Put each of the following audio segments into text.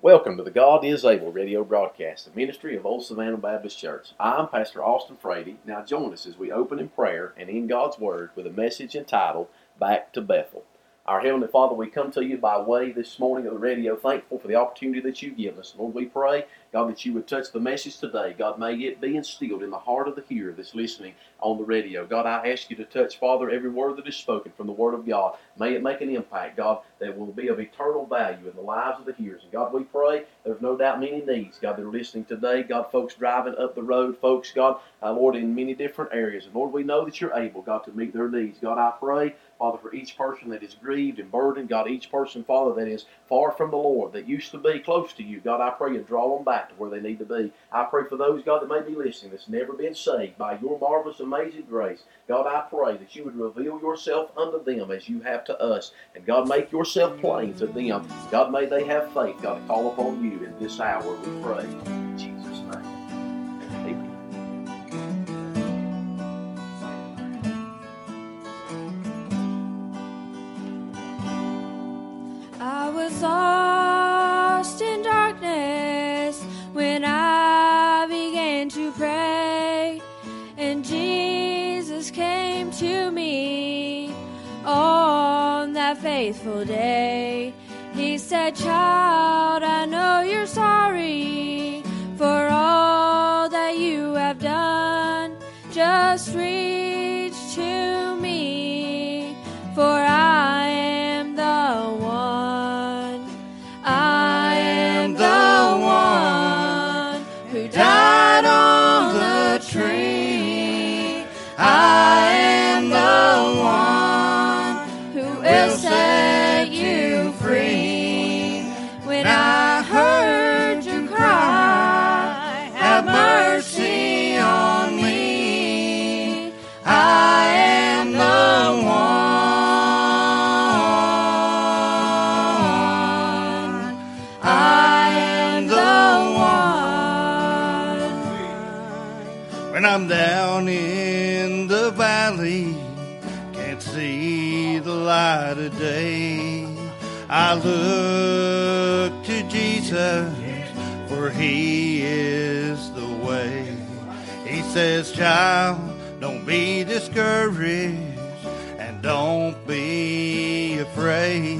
Welcome to the God is Able radio broadcast, the ministry of Old Savannah Baptist Church. I'm Pastor Austin Frady. Now join us as we open in prayer and in God's Word with a message entitled Back to Bethel. Our Heavenly Father, we come to you by way this morning of the radio, thankful for the opportunity that you give us. Lord, we pray, God, that you would touch the message today. God, may it be instilled in the heart of the hearer that's listening on the radio. God, I ask you to touch, Father, every word that is spoken from the Word of God. May it make an impact, God, that will be of eternal value in the lives of the hearers. And God, we pray, there's no doubt many needs, God, that are listening today. God, folks driving up the road, folks, God, uh, Lord, in many different areas. And Lord, we know that you're able, God, to meet their needs. God, I pray Father, for each person that is grieved and burdened, God, each person, Father, that is far from the Lord, that used to be close to you, God, I pray you draw them back to where they need to be. I pray for those, God, that may be listening that's never been saved by your marvelous, amazing grace. God, I pray that you would reveal yourself unto them as you have to us. And God, make yourself plain to them. God, may they have faith, God, to call upon you in this hour, we pray. Faithful day. He said, Child, says, Child, don't be discouraged and don't be afraid.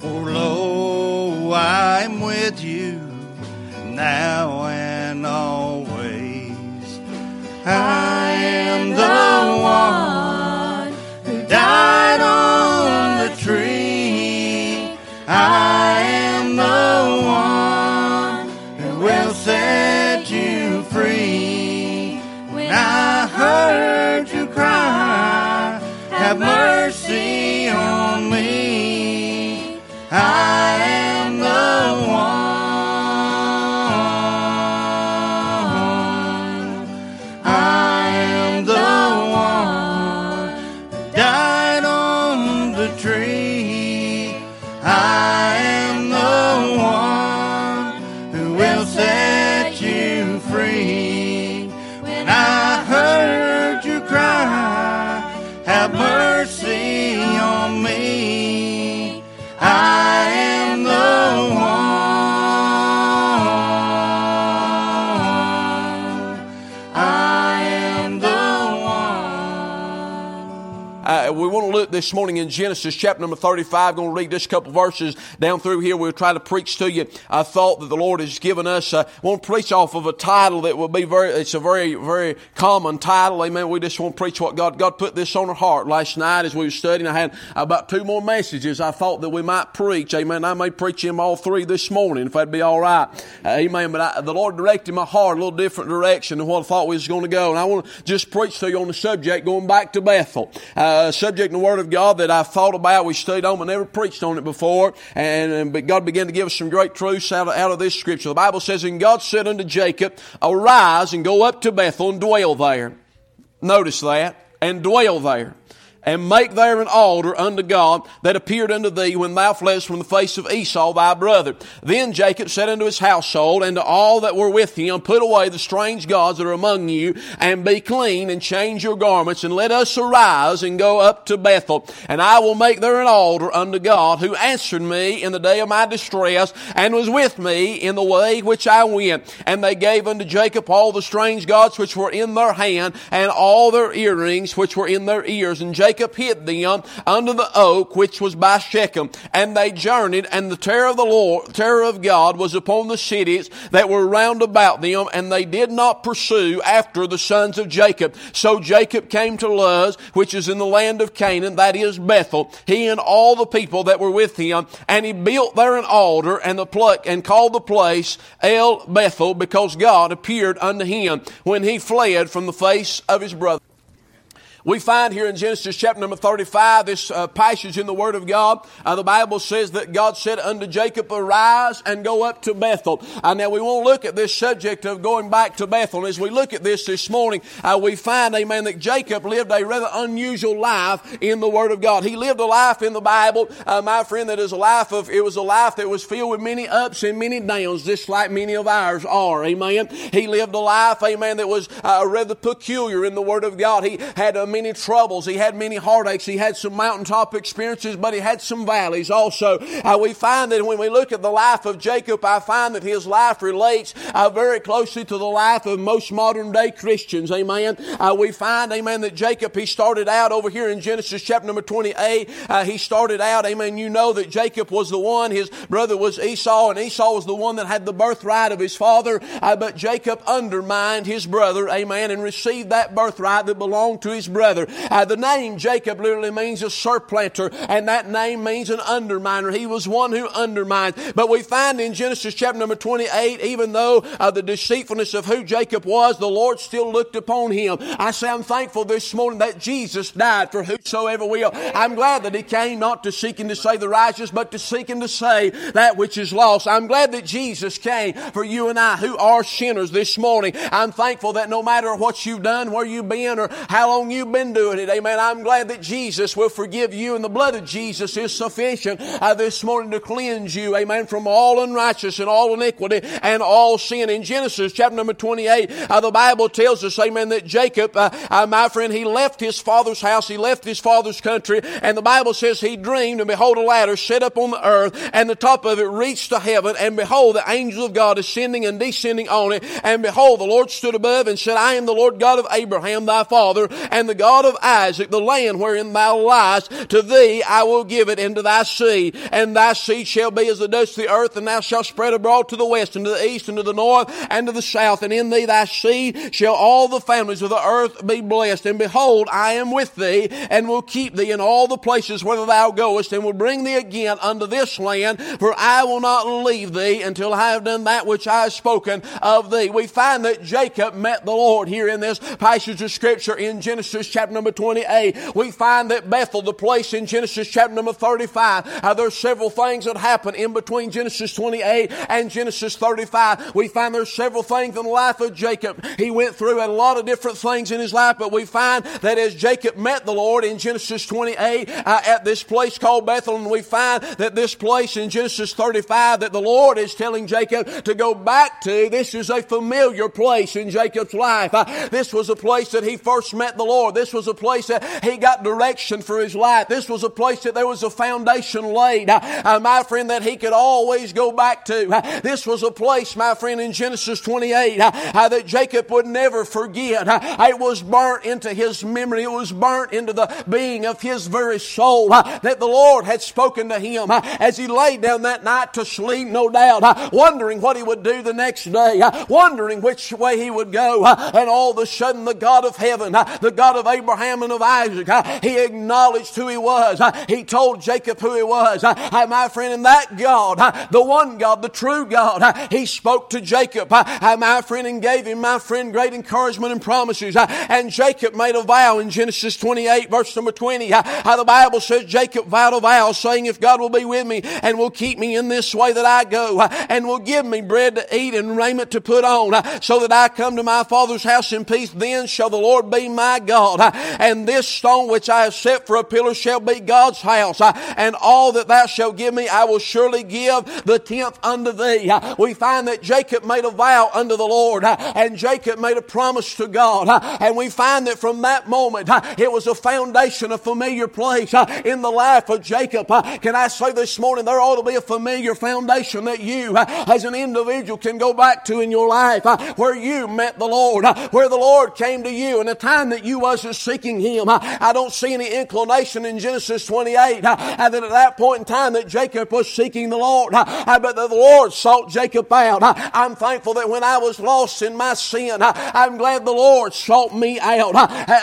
For lo, I'm with you now and always. I this morning in Genesis chapter number 35. Going to read just a couple verses down through here. We'll try to preach to you a thought that the Lord has given us. Uh, want to preach off of a title that will be very, it's a very, very common title. Amen. We just want to preach what God, God put this on our heart last night as we were studying. I had about two more messages I thought that we might preach. Amen. I may preach them all three this morning if that'd be all right. Uh, amen. But I, the Lord directed my heart a little different direction than what I thought we was going to go. And I want to just preach to you on the subject going back to Bethel. Uh, subject in the Word of God that I thought about. We studied on, but never preached on it before. And, and but God began to give us some great truths out of, out of this scripture. The Bible says, And God said unto Jacob, Arise and go up to Bethel and dwell there. Notice that. And dwell there. And make there an altar unto God that appeared unto thee when thou flest from the face of Esau thy brother. Then Jacob said unto his household and to all that were with him, Put away the strange gods that are among you, and be clean, and change your garments, and let us arise and go up to Bethel. And I will make there an altar unto God, who answered me in the day of my distress, and was with me in the way which I went. And they gave unto Jacob all the strange gods which were in their hand, and all their earrings which were in their ears. And Jacob hid them under the oak which was by Shechem. And they journeyed, and the terror of the Lord, terror of God was upon the cities that were round about them, and they did not pursue after the sons of Jacob. So Jacob came to Luz, which is in the land of Canaan, that is Bethel, he and all the people that were with him, and he built there an altar and the pluck and called the place El Bethel, because God appeared unto him when he fled from the face of his brother. We find here in Genesis chapter number 35, this uh, passage in the Word of God. Uh, the Bible says that God said unto Jacob, Arise and go up to Bethel. Uh, now we won't look at this subject of going back to Bethel. And as we look at this this morning, uh, we find, amen, that Jacob lived a rather unusual life in the Word of God. He lived a life in the Bible, uh, my friend, that is a life of, it was a life that was filled with many ups and many downs, just like many of ours are, amen. He lived a life, amen, that was uh, rather peculiar in the Word of God. He had a many troubles. He had many heartaches. He had some mountaintop experiences, but he had some valleys also. Uh, we find that when we look at the life of Jacob, I find that his life relates uh, very closely to the life of most modern day Christians. Amen. Uh, we find, amen, that Jacob, he started out over here in Genesis chapter number 28. Uh, he started out, amen, you know that Jacob was the one, his brother was Esau, and Esau was the one that had the birthright of his father. Uh, but Jacob undermined his brother, amen, and received that birthright that belonged to his brother. Uh, the name Jacob literally means a surplanter, and that name means an underminer. He was one who undermined. But we find in Genesis chapter number 28, even though uh, the deceitfulness of who Jacob was, the Lord still looked upon him. I say I'm thankful this morning that Jesus died for whosoever will. I'm glad that he came not to seek and to save the righteous, but to seek and to save that which is lost. I'm glad that Jesus came for you and I who are sinners this morning. I'm thankful that no matter what you've done, where you've been, or how long you've been doing it, amen, I'm glad that Jesus will forgive you and the blood of Jesus is sufficient uh, this morning to cleanse you, amen, from all unrighteousness and all iniquity and all sin. In Genesis chapter number 28, uh, the Bible tells us, amen, that Jacob, uh, uh, my friend, he left his father's house, he left his father's country, and the Bible says he dreamed, and behold, a ladder set up on the earth, and the top of it reached to heaven, and behold, the angel of God ascending and descending on it, and behold, the Lord stood above and said, I am the Lord God of Abraham thy father, and the God of Isaac, the land wherein thou liest, to thee I will give it into thy seed, and thy seed shall be as the dust of the earth, and thou shalt spread abroad to the west, and to the east, and to the north, and to the south, and in thee thy seed shall all the families of the earth be blessed. And behold, I am with thee, and will keep thee in all the places whither thou goest, and will bring thee again unto this land, for I will not leave thee until I have done that which I have spoken of thee. We find that Jacob met the Lord here in this passage of scripture in Genesis chapter number 28. We find that Bethel, the place in Genesis chapter number 35, uh, there's several things that happen in between Genesis 28 and Genesis 35. We find there's several things in the life of Jacob. He went through a lot of different things in his life, but we find that as Jacob met the Lord in Genesis 28 uh, at this place called Bethel, and we find that this place in Genesis 35 that the Lord is telling Jacob to go back to, this is a familiar place in Jacob's life. Uh, this was a place that he first met the Lord. This was a place that he got direction for his life. This was a place that there was a foundation laid, uh, uh, my friend, that he could always go back to. Uh, this was a place, my friend, in Genesis 28 uh, uh, that Jacob would never forget. It was burnt into his memory. It was burnt into the being of his very soul that the Lord had spoken to him as he laid down that night to sleep, no doubt, wondering what he would do the next day, wondering which way he would go. And all of a sudden, the God of heaven, the God of Abraham and of Isaac, he acknowledged who he was. He told Jacob who he was. My friend, and that God, the one God, the true God, he spoke to Jacob, my friend, and gave him, my friend, great encouragement and promises. And Jacob made a vow in Genesis 28, verse number 20. uh, How the Bible says Jacob vowed a vow, saying, If God will be with me and will keep me in this way that I go, and will give me bread to eat and raiment to put on, so that I come to my father's house in peace, then shall the Lord be my God. And this stone which I have set for a pillar shall be God's house. And all that thou shalt give me, I will surely give the tenth unto thee. We find that Jacob made a vow unto the Lord, and Jacob made a promise to God. And we find that from that moment, it was a foundation, a familiar place in the life of Jacob. Can I say this morning, there ought to be a familiar foundation that you, as an individual, can go back to in your life where you met the Lord, where the Lord came to you in a time that you wasn't seeking Him. I don't see any inclination in Genesis 28 that at that point in time that Jacob was seeking the Lord, but the Lord sought Jacob out. I'm thankful that when I was lost in my sin, I'm glad the Lord sought me out.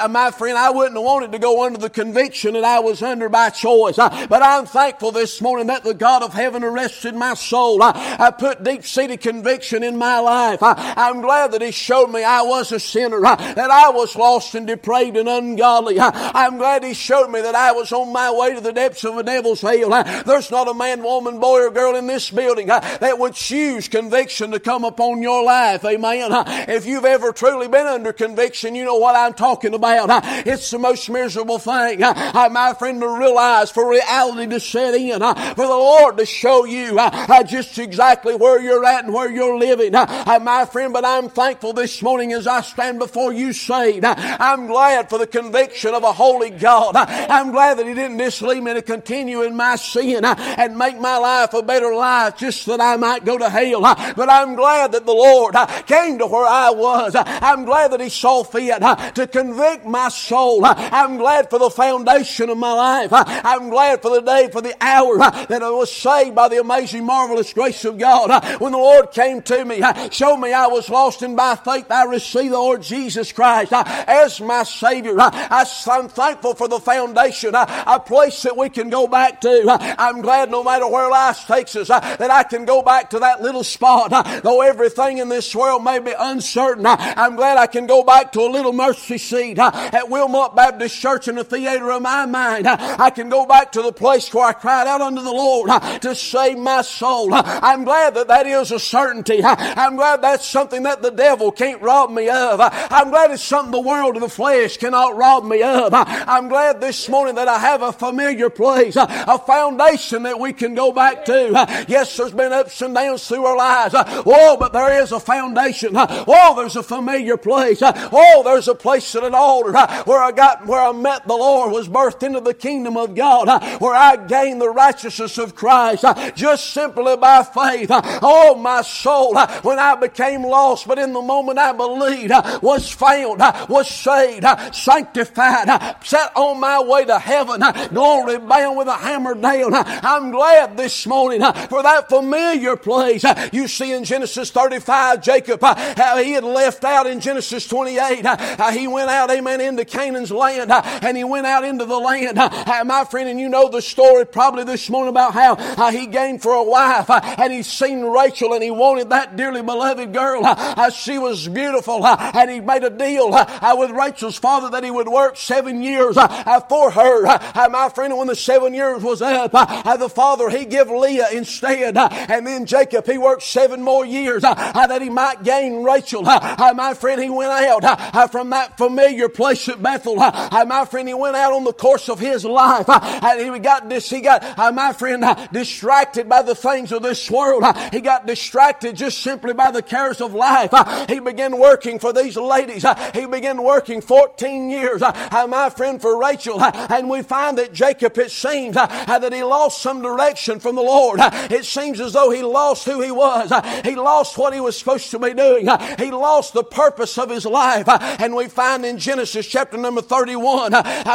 My friend, I wouldn't have wanted to go under the conviction that I was under by choice, but I'm thankful this morning that the God of heaven arrested my soul. I put deep seated conviction in my life. I'm glad that He showed me I was a sinner, that I was lost and depraved and ungodly. I'm glad He showed me that I was on my way to the depths of a devil's hell. There's not a man, woman, boy, or girl in this building that would choose conviction to come upon your life. Amen. If you've ever truly been under conviction, you know what I'm talking about. It's the most miserable thing, my friend, to realize for reality to set in, for the Lord to show you just exactly where you're at and where you're living. My friend, but I'm thankful this morning as I stand before you saved. I'm glad for the conviction of a holy God. I'm glad that He didn't just leave me to continue in my sin uh, and make my life a better life just that I might go to hell. Uh, but I'm glad that the Lord uh, came to where I was. I'm glad that He saw fit to convict my soul. I'm glad for the foundation of my life. I'm glad for the day, for the hour that I was saved by the amazing, marvelous grace of God. When the Lord came to me, showed me I was lost, and by faith I received the Lord Jesus Christ as my Savior. I'm thankful for the foundation, a place that we can go back to. I'm glad no matter where life takes us that I can go back to that little spot. Though everything in this world may be uncertain, I'm glad I can go back to a little mercy seat at Wilmot Baptist Church in the theater of my mind. I can go back to the place where I cried out unto the Lord to save my soul. I'm glad that that is a certainty. I'm glad that's something that the devil can't rob me of. I'm glad it's something the world of the flesh cannot rob me of. I'm glad this morning that I have a familiar place, a foundation that we can go back to. Uh, yes, there's been ups and downs through our lives. Uh, oh, but there is a foundation. Uh, oh, there's a familiar place. Oh, there's a place at an altar where I got, where I met the Lord, was birthed into the kingdom of God, where I gained the righteousness of Christ just simply by faith. Oh, my soul, when I became lost, but in the moment I believed, was found, was saved, sanctified, set on my way to heaven, glory bound with a hammer down. I'm glad this morning for that familiar place. You see in Genesis 35, Jacob, how he had left out in Genesis 28. He went out, amen, into Canaan's land, and he went out into the land. My friend, and you know the story probably this morning about how he gained for a wife, and he seen Rachel, and he wanted that dearly beloved girl. She was beautiful, and he made a deal uh, with Rachel's father that he would work seven years uh, uh, for her. Uh, my friend, when the seven years was up, the father, he give Leah instead, and then Jacob, he worked seven more years that he might gain Rachel. My friend, he went out from that familiar place at Bethel. My friend, he went out on the course of his life, and he got this, he got, my friend, distracted by the things of this world. He got distracted just simply by the cares of life. He began working for these ladies. He began working 14 years, uh, uh, my friend, for Rachel. Uh, and we find that Jacob, it seems that he lost some direction from the Lord. It seems as though he lost who he was. He lost what he was supposed to be doing. He lost the purpose of his life. And we find in Genesis chapter number 31,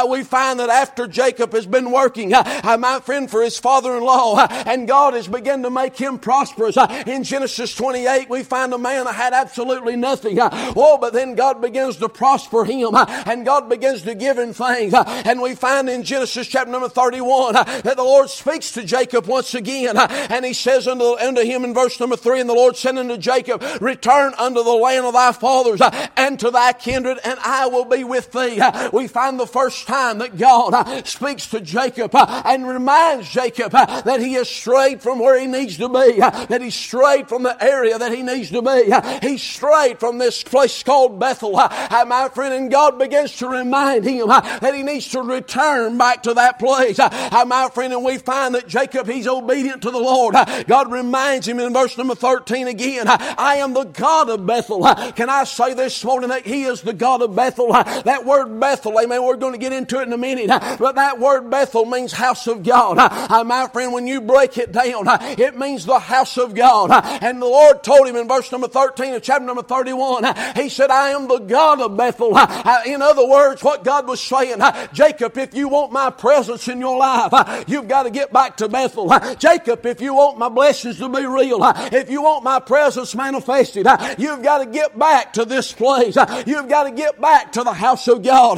we find that after Jacob has been working, my friend, for his father-in-law, and God has begun to make him prosperous. In Genesis 28, we find a man that had absolutely nothing. Oh, but then God begins to prosper him, and God begins to give him things. And we find in Genesis chapter number 31 that the Lord speaks to Jacob once again, and he says unto, unto him in verse number 3, And the Lord said unto Jacob, Return unto the land of thy fathers and to thy kindred, and I will be with thee. We find the first time that God speaks to Jacob and reminds Jacob that he has strayed from where he needs to be, that he's strayed from the area that he needs to be. He's strayed from this place called Bethel. My friend, and God begins to remind him that he needs to return back to that place. Uh, my friend, and we find that Jacob, he's obedient to the Lord. God reminds him in verse number 13 again, I am the God of Bethel. Can I say this morning that he is the God of Bethel? That word Bethel, amen, we're going to get into it in a minute. But that word Bethel means house of God. Uh, my friend, when you break it down, it means the house of God. And the Lord told him in verse number 13 of chapter number 31, He said, I am the God of Bethel. Uh, in other words, what God was saying, Jacob, if you want my presence in your life, you've got to get back to Bethel. Jacob, if you want my blessings to be real, if you want my presence manifested, you've got to get back to this place. You've got to get back to the house of God.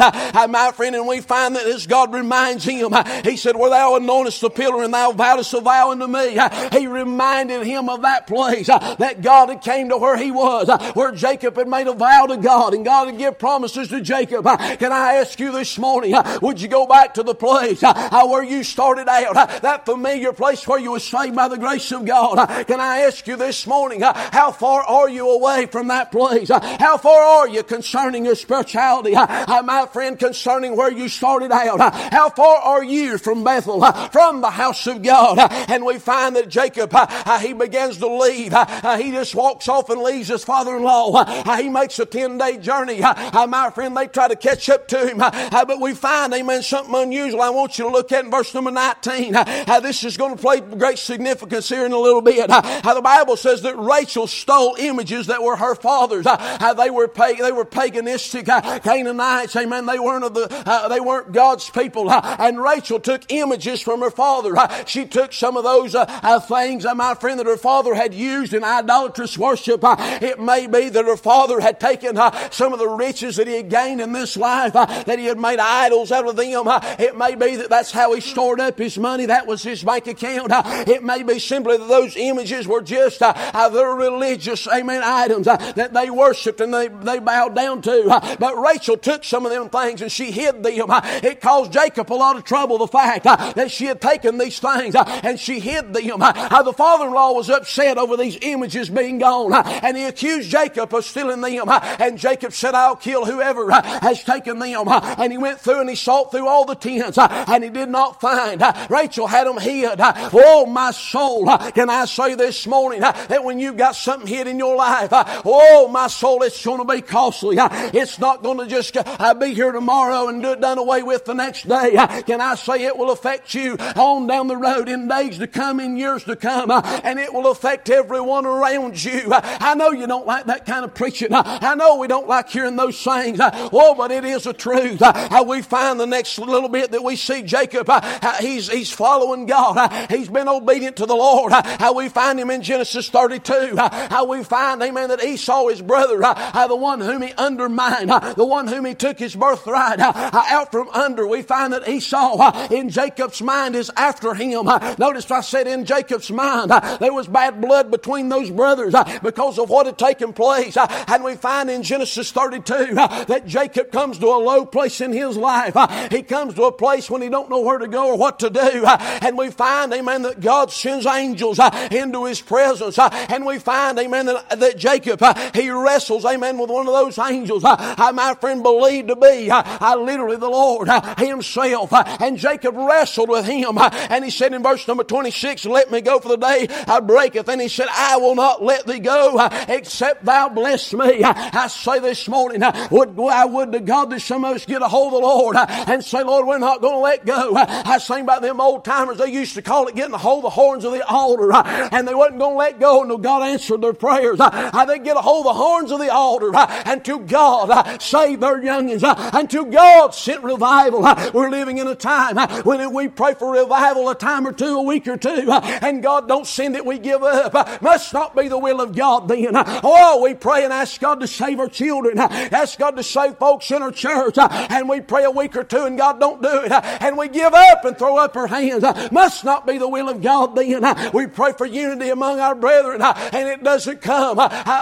My friend, and we find that as God reminds him, He said, Where thou anointest the pillar and thou vowest a vow unto me. He reminded him of that place that God had came to where he was, where Jacob had made a vow to God and God had given promises to Jacob. Jacob, uh, can I ask you this morning, uh, would you go back to the place uh, where you started out, that familiar place where you were saved by the grace of God? Can I ask you this morning, how far are you away from that place? How far are you concerning your spirituality? My friend, concerning where you started out, how far are you from Bethel, from the house of God? And we find that Jacob, he begins to leave. He just walks off and leaves his father-in-law. He makes a 10-day journey. My friend, they try to catch up to him. Uh, but we find, amen, something unusual I want you to look at in verse number 19. Uh, uh, this is going to play great significance here in a little bit. The Bible says that Rachel stole images that were her father's. They were, they were paganistic Canaanites. Amen. They weren't of the, they weren't God's people. And Rachel took images from her father. She took some of those things, my friend, that her father had used in idolatrous worship. It may be that her father had taken some of the riches that he had gained in this life, uh, that he had made idols out of them. Uh, it may be that that's how he stored up his money. That was his bank account. Uh, it may be simply that those images were just their religious, amen, items that they worshiped and they, they bowed down to. But Rachel took some of them things and she hid them. It caused Jacob a lot of trouble, the fact that she had taken these things and she hid them. The father-in-law was upset over these images being gone and he accused Jacob of stealing them. And Jacob said, I'll kill whoever has taken them. And he went through and he sought through all the tents uh, and he did not find. Uh, Rachel had them hid. Uh, oh, my soul. Can I say this morning that when you've got something hid in your life, oh, my soul, it's going to be costly. It's not going to just be here tomorrow and do it done away with the next day. Can I say it will affect you on down the road in days to come, in years to come, and it will affect everyone around you. I know you don't like that kind of preaching. I know we don't like hearing those sayings. Oh, but it is a truth. Uh, how we find the next little bit that we see Jacob, uh, he's, he's following God. Uh, he's been obedient to the Lord. How we find him in Genesis 32. How we find, amen, that Esau, his brother, the one whom he undermined, the one whom he took his birthright out from under. We find that Esau in Jacob's mind is after him. Notice I said in Jacob's mind there was bad blood between those brothers because of what had taken place. And we find in Genesis 32 that Jacob comes to a low place in his life. Uh, he comes to a place when he don't know where to go or what to do. Uh, and we find, amen, that God sends angels uh, into his presence. And we find, amen, that, that Jacob, he wrestles, amen, with one of those angels. My friend, believed to be literally the Lord himself. And Jacob wrestled with him. And he said in verse number 26, let me go for the day I breaketh. And he said, I will not let thee go except thou bless me. I say this morning, would, I would to God that some of us get a hold of the Lord uh, and say, Lord, we're not going to let go. Uh, I sing about them old timers. They used to call it getting a hold of the horns of the altar. Uh, and they wasn't going to let go until God answered their prayers. They get a hold of the horns of the altar until God saved their youngins. Until God sent revival. We're living in a time when we pray for revival a time or two, a week or two, and God don't send it, we give up. Must not be the will of God then. Oh, we pray and ask God to save our children. Ask God to save folks in our church. Uh, and we pray a week or two and God don't do it. Uh, and we give up and throw up our hands. Uh, must not be the will of God then. We pray for unity among our brethren and it doesn't come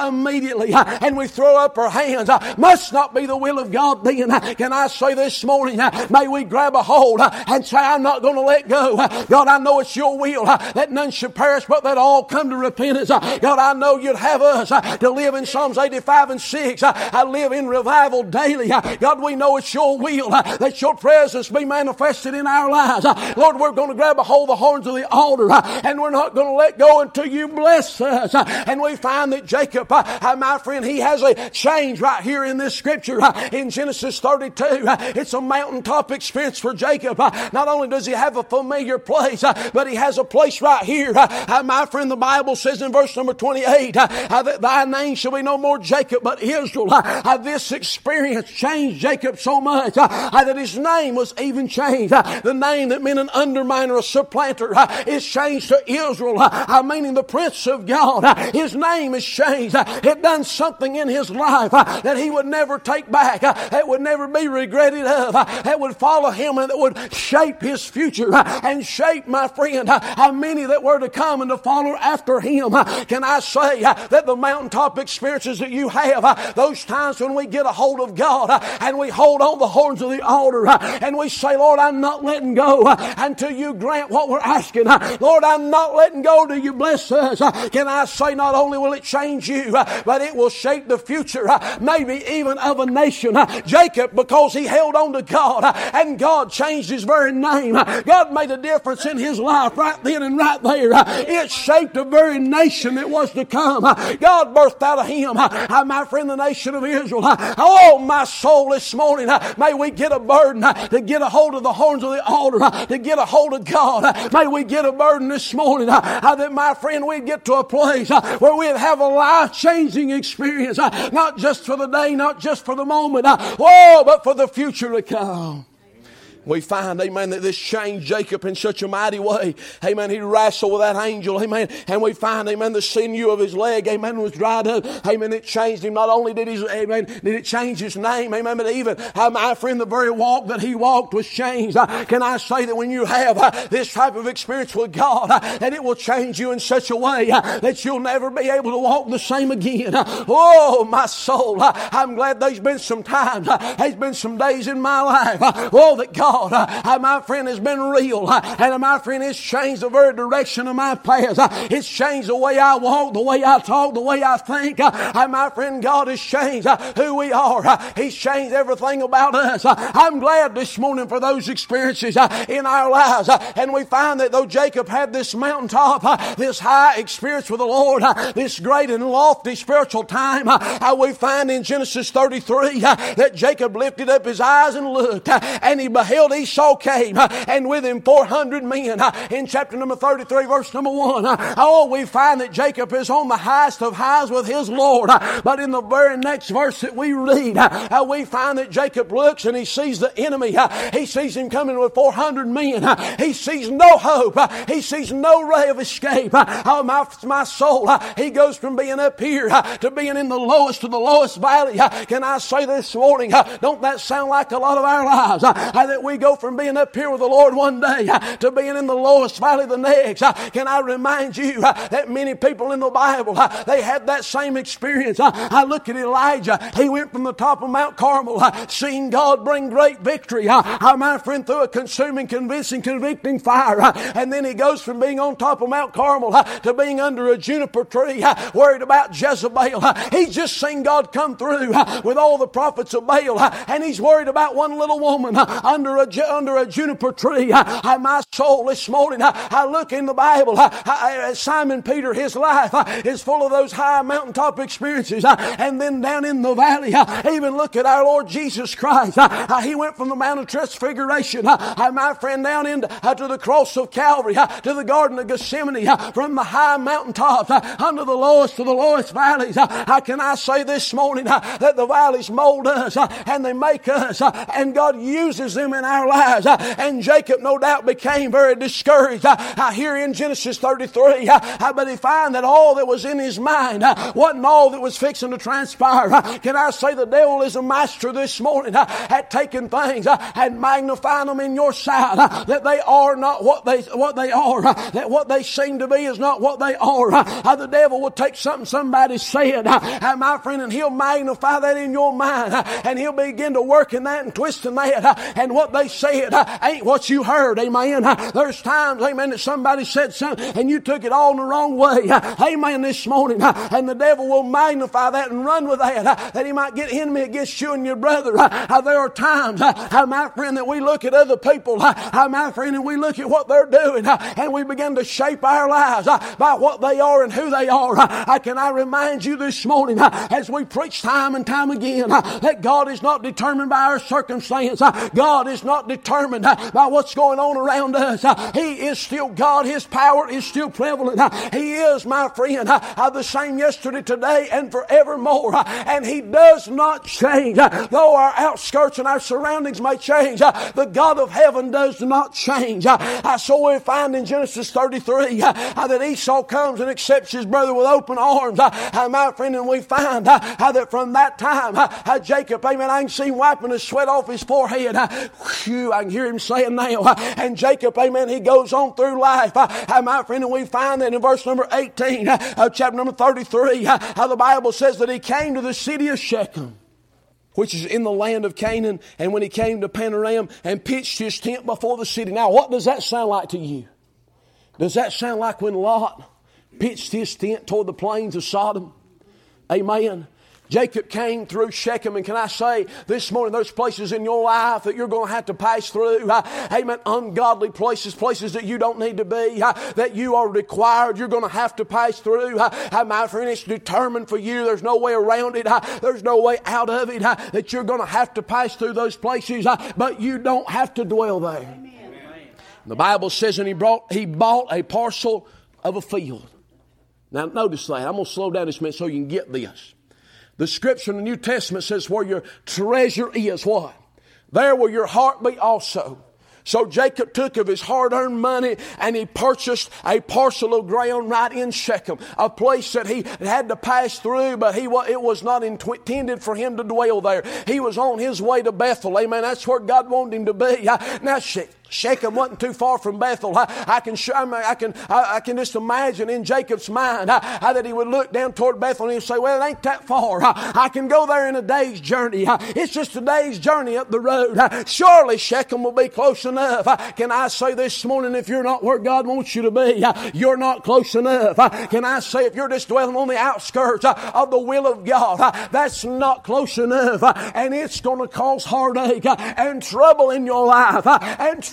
immediately. And we throw up our hands. Must not be the will of God then. Can I say this morning, may we grab a hold and say, I'm not going to let go. God, I know it's your will that none should perish, but that all come to repentance. God, I know you'd have us to live in Psalms 85 and 6. I live in revival daily. Daily. Uh, God, we know it's your will uh, that your presence be manifested in our lives. Uh, Lord, we're going to grab a hold of the horns of the altar and we're not going to let go until you bless us. And we find that Jacob, my friend, he has a change right here in this scripture in Genesis 32. It's a mountaintop experience for Jacob. Not only does he have a familiar place, but he has a place right here. My friend, the Bible says in verse number 28 that thy name shall be no more Jacob, but Israel. This experience changed Jacob so much uh, uh, that his name was even changed. Uh, the name that meant an underminer, a supplanter, is changed to Israel, meaning the Prince of God. His name is changed. It done something in his life that he would never take back, that would never be regretted of, that would follow him and that would shape his future and shape, my friend, how many that were to come and to follow after him. Can I say that the mountaintop experiences that you have, those times when we get a hold of God Uh, and we hold on the horns of the altar uh, and we say, Lord, I'm not letting go uh, until you grant what we're asking. Lord, I'm not letting go till you bless us. Can I say not only will it change you, but it will shape the future, maybe even of a nation. Jacob, because he held on to God and God changed his very name. God made a difference in his life right then and right there. It shaped a very nation that was to come. God birthed out of him, my friend, the nation of Israel. Oh, my soul this morning, may we get a burden to get a hold of the horns of the altar, to get a hold of God. May we get a burden this morning that, my friend, we'd get to a place where we'd have a life changing experience, not just for the day, not just for the moment, oh, but for the future to come we find, amen, that this changed Jacob in such a mighty way. Amen. He wrestled with that angel. Amen. And we find, amen, the sinew of his leg, amen, was dried up. Amen. It changed him. Not only did he, amen, did it change his name, amen, but even, uh, my friend, the very walk that he walked was changed. Uh, can I say that when you have uh, this type of experience with God, uh, that it will change you in such a way uh, that you'll never be able to walk the same again? Uh, oh, my soul. I'm glad there's been some times, there's been some days in my life, oh, that God God, uh, uh, my friend, has been real. Uh, and uh, my friend, it's changed the very direction of my paths. Uh, it's changed the way I walk, the way I talk, the way I think. And my friend, God has changed who we are. He's changed everything about us. I'm glad this morning for those experiences in our lives. And we find that though Jacob had this mountaintop, this high experience with the Lord, this great and lofty spiritual time, we find in Genesis 33 that Jacob lifted up his eyes and looked and he beheld behold, Esau came, and with him 400 men. In chapter number 33, verse number 1, oh, we find that Jacob is on the highest of highs with his Lord. But in the very next verse that we read, we find that Jacob looks and he sees the enemy. He sees him coming with 400 men. He sees no hope. He sees no ray of escape. Oh, my, my soul. He goes from being up here to being in the lowest to the lowest valley. Can I say this morning? Don't that sound like a lot of our lives? That we go from being up here with the Lord one day uh, to being in the lowest valley the next. Uh, can I remind you uh, that many people in the Bible, they had that same experience. I look at Elijah. He went from the top of Mount Carmel, seeing God bring great victory. My friend, through a consuming, convincing, convicting fire. And then he goes from being on top of Mount Carmel to being under a juniper tree, worried about Jezebel. He's just seen God come through with all the prophets of Baal, and he's worried about one little woman under a under a juniper tree. I, my soul this morning, I, I look in the Bible. I, Simon Peter, his life is full of those high mountaintop experiences. And then down in the valley, I even look at our Lord Jesus Christ. He went from the Mount of Transfiguration, my friend, down into uh, to the cross of Calvary, to the Garden of Gethsemane, from the high mountaintops under the lowest to the lowest valleys. How can I say this morning that the valleys mold us and they make us, and God uses them in our lives. Uh, and Jacob, no doubt, became very discouraged. Uh, I hear in Genesis 33, uh, but he found that all that was in his mind wasn't all that was fixing to transpire. Can I say the devil is a master this morning at taking things and magnifying them in your sight that they are not what they what they are, that what they seem to be is not what they are. The devil will take something somebody said, my friend, and he'll magnify that in your mind, and he'll begin to work in that and twisting that, and what they they said uh, ain't what you heard. Amen. Uh, there's times, amen, that somebody said something and you took it all in the wrong way. Uh, amen. This morning. And the devil will magnify that and run with that. That he might get enemy against you and your brother. There are times, my friend, that we look at other people, my friend, and we look at what they're doing and we begin to shape our lives by what they are and who they are. Can I remind you this morning as we preach time and time again that God is not determined by our circumstance. God is not determined uh, by what's going on around us. Uh, he is still God. His power is still prevalent. Uh, he is, my friend, the same yesterday, today, and forevermore. And He does not change. Though our outskirts and our surroundings may change, the God of heaven does not change. So we find in Genesis 33 that Esau comes and accepts his brother with open arms. My friend, and we find that from that time, Jacob, amen, I can see wiping the sweat off his forehead. Whew, I can hear him saying now. And Jacob, amen, he goes on through life. My friend, and we find that in verse number 18 of chapter number 33, how the Bible says that he came to the city of Shechem which is in the land of Canaan, and when he came to Panorama and pitched his tent before the city. Now, what does that sound like to you? Does that sound like when Lot pitched his tent toward the plains of Sodom? Amen. Jacob came through Shechem, and can I say this morning, those places in your life that you're going to have to pass through. Uh, amen. Ungodly places, places that you don't need to be, uh, that you are required, you're going to have to pass through. Uh, my friend, it's determined for you. There's no way around it. Uh, there's no way out of it that you're going to have to pass through those places, but you don't have to dwell there. Amen. The Bible says, and he brought, he bought a parcel of a field. Now, notice that. I'm going to slow down this minute so you can get this. The scripture in the New Testament says, where your treasure is, what? There will your heart be also. So Jacob took of his hard earned money and he purchased a parcel of ground right in Shechem, a place that he had to pass through, but he, it was not intended for him to dwell there. He was on his way to Bethel. Amen. That's where God wanted him to be. Now, Shechem wasn't too far from Bethel. I, I can, I, can, I, I, can just imagine in Jacob's mind how that he would look down toward Bethel and he'd say, "Well, it ain't that far. I can go there in a day's journey. It's just a day's journey up the road. Surely Shechem will be close enough." Can I say this morning, if you're not where God wants you to be, you're not close enough. Can I say, if you're just dwelling on the outskirts of the will of God, that's not close enough, and it's going to cause heartache and trouble in your life and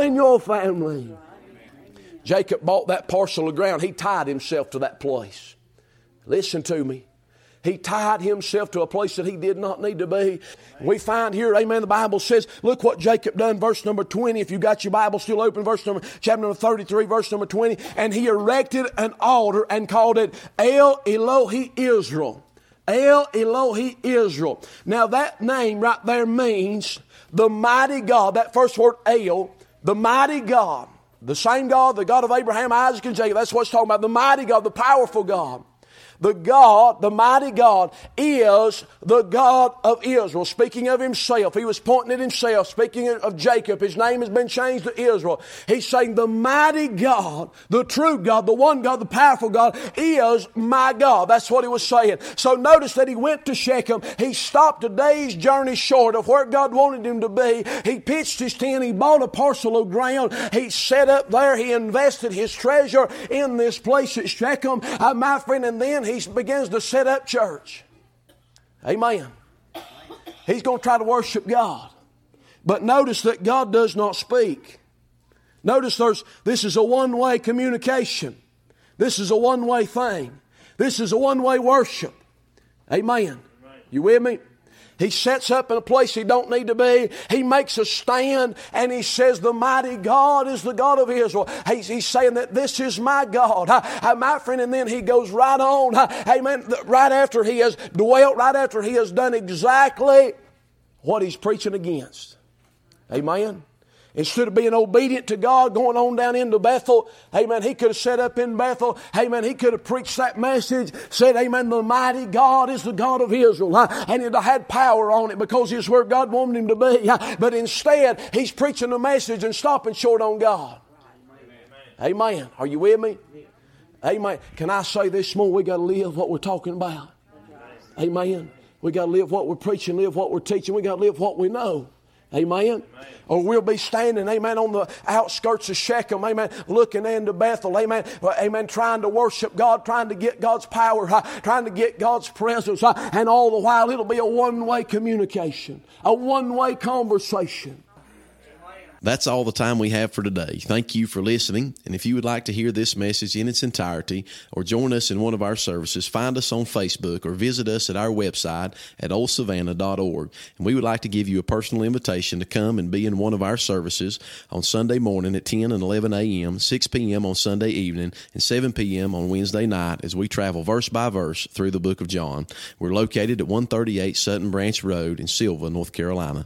in your family. Jacob bought that parcel of ground. He tied himself to that place. Listen to me. He tied himself to a place that he did not need to be. We find here, amen, the Bible says, look what Jacob done, verse number 20. If you got your Bible still open, verse number, chapter number 33, verse number 20. And he erected an altar and called it El Elohi Israel. El Elohi Israel. Now that name right there means the mighty God. That first word, El, the mighty God. The same God, the God of Abraham, Isaac, and Jacob. That's what it's talking about. The mighty God, the powerful God. The God, the mighty God, is the God of Israel. Speaking of himself, he was pointing at himself. Speaking of Jacob, his name has been changed to Israel. He's saying, The mighty God, the true God, the one God, the powerful God, is my God. That's what he was saying. So notice that he went to Shechem. He stopped a day's journey short of where God wanted him to be. He pitched his tent. He bought a parcel of ground. He set up there. He invested his treasure in this place at Shechem, uh, my friend, and then he begins to set up church. Amen. He's going to try to worship God. But notice that God does not speak. Notice there's, this is a one way communication. This is a one way thing. This is a one way worship. Amen. You with me? He sets up in a place he don't need to be. He makes a stand and he says, the mighty God is the God of Israel. He's, he's saying that this is my God, my friend. And then he goes right on, amen, right after he has dwelt, right after he has done exactly what he's preaching against. Amen. Instead of being obedient to God, going on down into Bethel, amen, he could have set up in Bethel, amen, he could have preached that message, said, amen, the mighty God is the God of Israel, and it had power on it because it's where God wanted him to be. But instead, he's preaching the message and stopping short on God. Amen. amen. Are you with me? Amen. Can I say this morning, we got to live what we're talking about. Amen. We got to live what we're preaching, live what we're teaching. We got to live what we know. Amen. Or we'll be standing, amen, on the outskirts of Shechem, amen, looking into Bethel, amen, amen, trying to worship God, trying to get God's power, uh, trying to get God's presence, uh, and all the while it'll be a one way communication, a one way conversation. That's all the time we have for today. Thank you for listening. And if you would like to hear this message in its entirety or join us in one of our services, find us on Facebook or visit us at our website at oldsavannah.org. And we would like to give you a personal invitation to come and be in one of our services on Sunday morning at 10 and 11 a.m., 6 p.m. on Sunday evening, and 7 p.m. on Wednesday night as we travel verse by verse through the book of John. We're located at 138 Sutton Branch Road in Sylva, North Carolina.